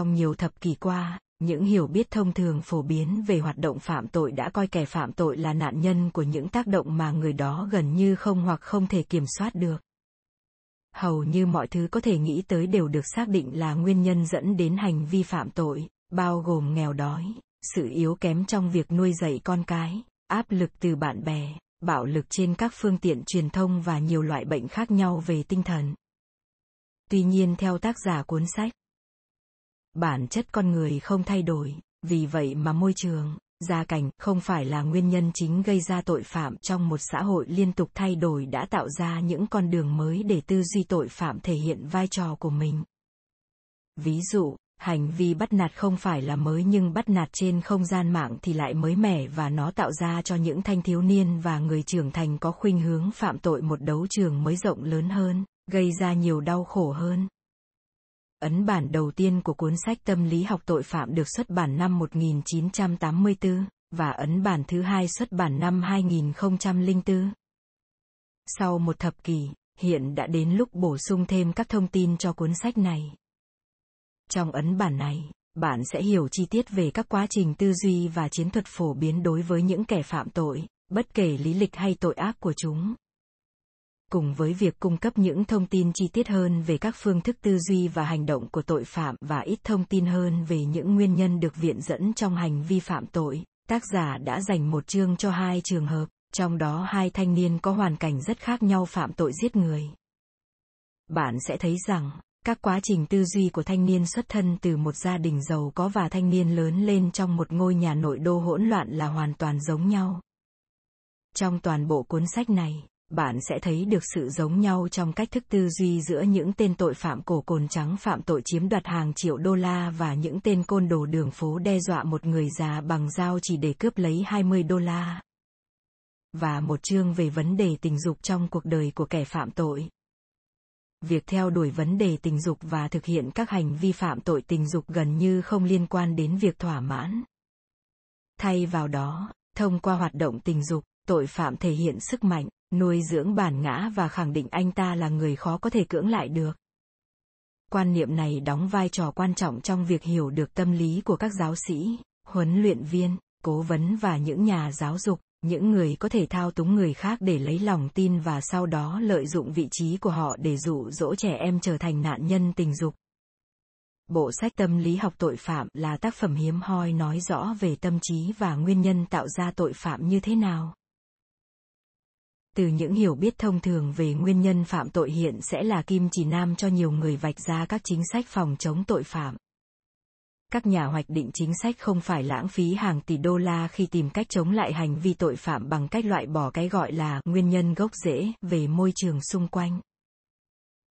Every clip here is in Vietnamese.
Trong nhiều thập kỷ qua, những hiểu biết thông thường phổ biến về hoạt động phạm tội đã coi kẻ phạm tội là nạn nhân của những tác động mà người đó gần như không hoặc không thể kiểm soát được. Hầu như mọi thứ có thể nghĩ tới đều được xác định là nguyên nhân dẫn đến hành vi phạm tội, bao gồm nghèo đói, sự yếu kém trong việc nuôi dạy con cái, áp lực từ bạn bè, bạo lực trên các phương tiện truyền thông và nhiều loại bệnh khác nhau về tinh thần. Tuy nhiên theo tác giả cuốn sách, bản chất con người không thay đổi, vì vậy mà môi trường, gia cảnh không phải là nguyên nhân chính gây ra tội phạm trong một xã hội liên tục thay đổi đã tạo ra những con đường mới để tư duy tội phạm thể hiện vai trò của mình. Ví dụ, hành vi bắt nạt không phải là mới nhưng bắt nạt trên không gian mạng thì lại mới mẻ và nó tạo ra cho những thanh thiếu niên và người trưởng thành có khuynh hướng phạm tội một đấu trường mới rộng lớn hơn, gây ra nhiều đau khổ hơn. Ấn bản đầu tiên của cuốn sách Tâm lý học tội phạm được xuất bản năm 1984, và ấn bản thứ hai xuất bản năm 2004. Sau một thập kỷ, hiện đã đến lúc bổ sung thêm các thông tin cho cuốn sách này. Trong ấn bản này, bạn sẽ hiểu chi tiết về các quá trình tư duy và chiến thuật phổ biến đối với những kẻ phạm tội, bất kể lý lịch hay tội ác của chúng. Cùng với việc cung cấp những thông tin chi tiết hơn về các phương thức tư duy và hành động của tội phạm và ít thông tin hơn về những nguyên nhân được viện dẫn trong hành vi phạm tội, tác giả đã dành một chương cho hai trường hợp, trong đó hai thanh niên có hoàn cảnh rất khác nhau phạm tội giết người. Bạn sẽ thấy rằng, các quá trình tư duy của thanh niên xuất thân từ một gia đình giàu có và thanh niên lớn lên trong một ngôi nhà nội đô hỗn loạn là hoàn toàn giống nhau. Trong toàn bộ cuốn sách này, bạn sẽ thấy được sự giống nhau trong cách thức tư duy giữa những tên tội phạm cổ cồn trắng phạm tội chiếm đoạt hàng triệu đô la và những tên côn đồ đường phố đe dọa một người già bằng dao chỉ để cướp lấy 20 đô la. Và một chương về vấn đề tình dục trong cuộc đời của kẻ phạm tội việc theo đuổi vấn đề tình dục và thực hiện các hành vi phạm tội tình dục gần như không liên quan đến việc thỏa mãn thay vào đó, thông qua hoạt động tình dục, tội phạm thể hiện sức mạnh nuôi dưỡng bản ngã và khẳng định anh ta là người khó có thể cưỡng lại được. Quan niệm này đóng vai trò quan trọng trong việc hiểu được tâm lý của các giáo sĩ, huấn luyện viên, cố vấn và những nhà giáo dục, những người có thể thao túng người khác để lấy lòng tin và sau đó lợi dụng vị trí của họ để dụ dỗ trẻ em trở thành nạn nhân tình dục. Bộ sách tâm lý học tội phạm là tác phẩm hiếm hoi nói rõ về tâm trí và nguyên nhân tạo ra tội phạm như thế nào từ những hiểu biết thông thường về nguyên nhân phạm tội hiện sẽ là kim chỉ nam cho nhiều người vạch ra các chính sách phòng chống tội phạm. Các nhà hoạch định chính sách không phải lãng phí hàng tỷ đô la khi tìm cách chống lại hành vi tội phạm bằng cách loại bỏ cái gọi là nguyên nhân gốc rễ về môi trường xung quanh.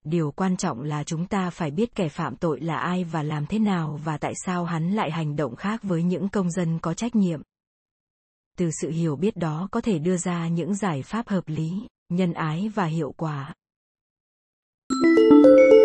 Điều quan trọng là chúng ta phải biết kẻ phạm tội là ai và làm thế nào và tại sao hắn lại hành động khác với những công dân có trách nhiệm từ sự hiểu biết đó có thể đưa ra những giải pháp hợp lý, nhân ái và hiệu quả. thank you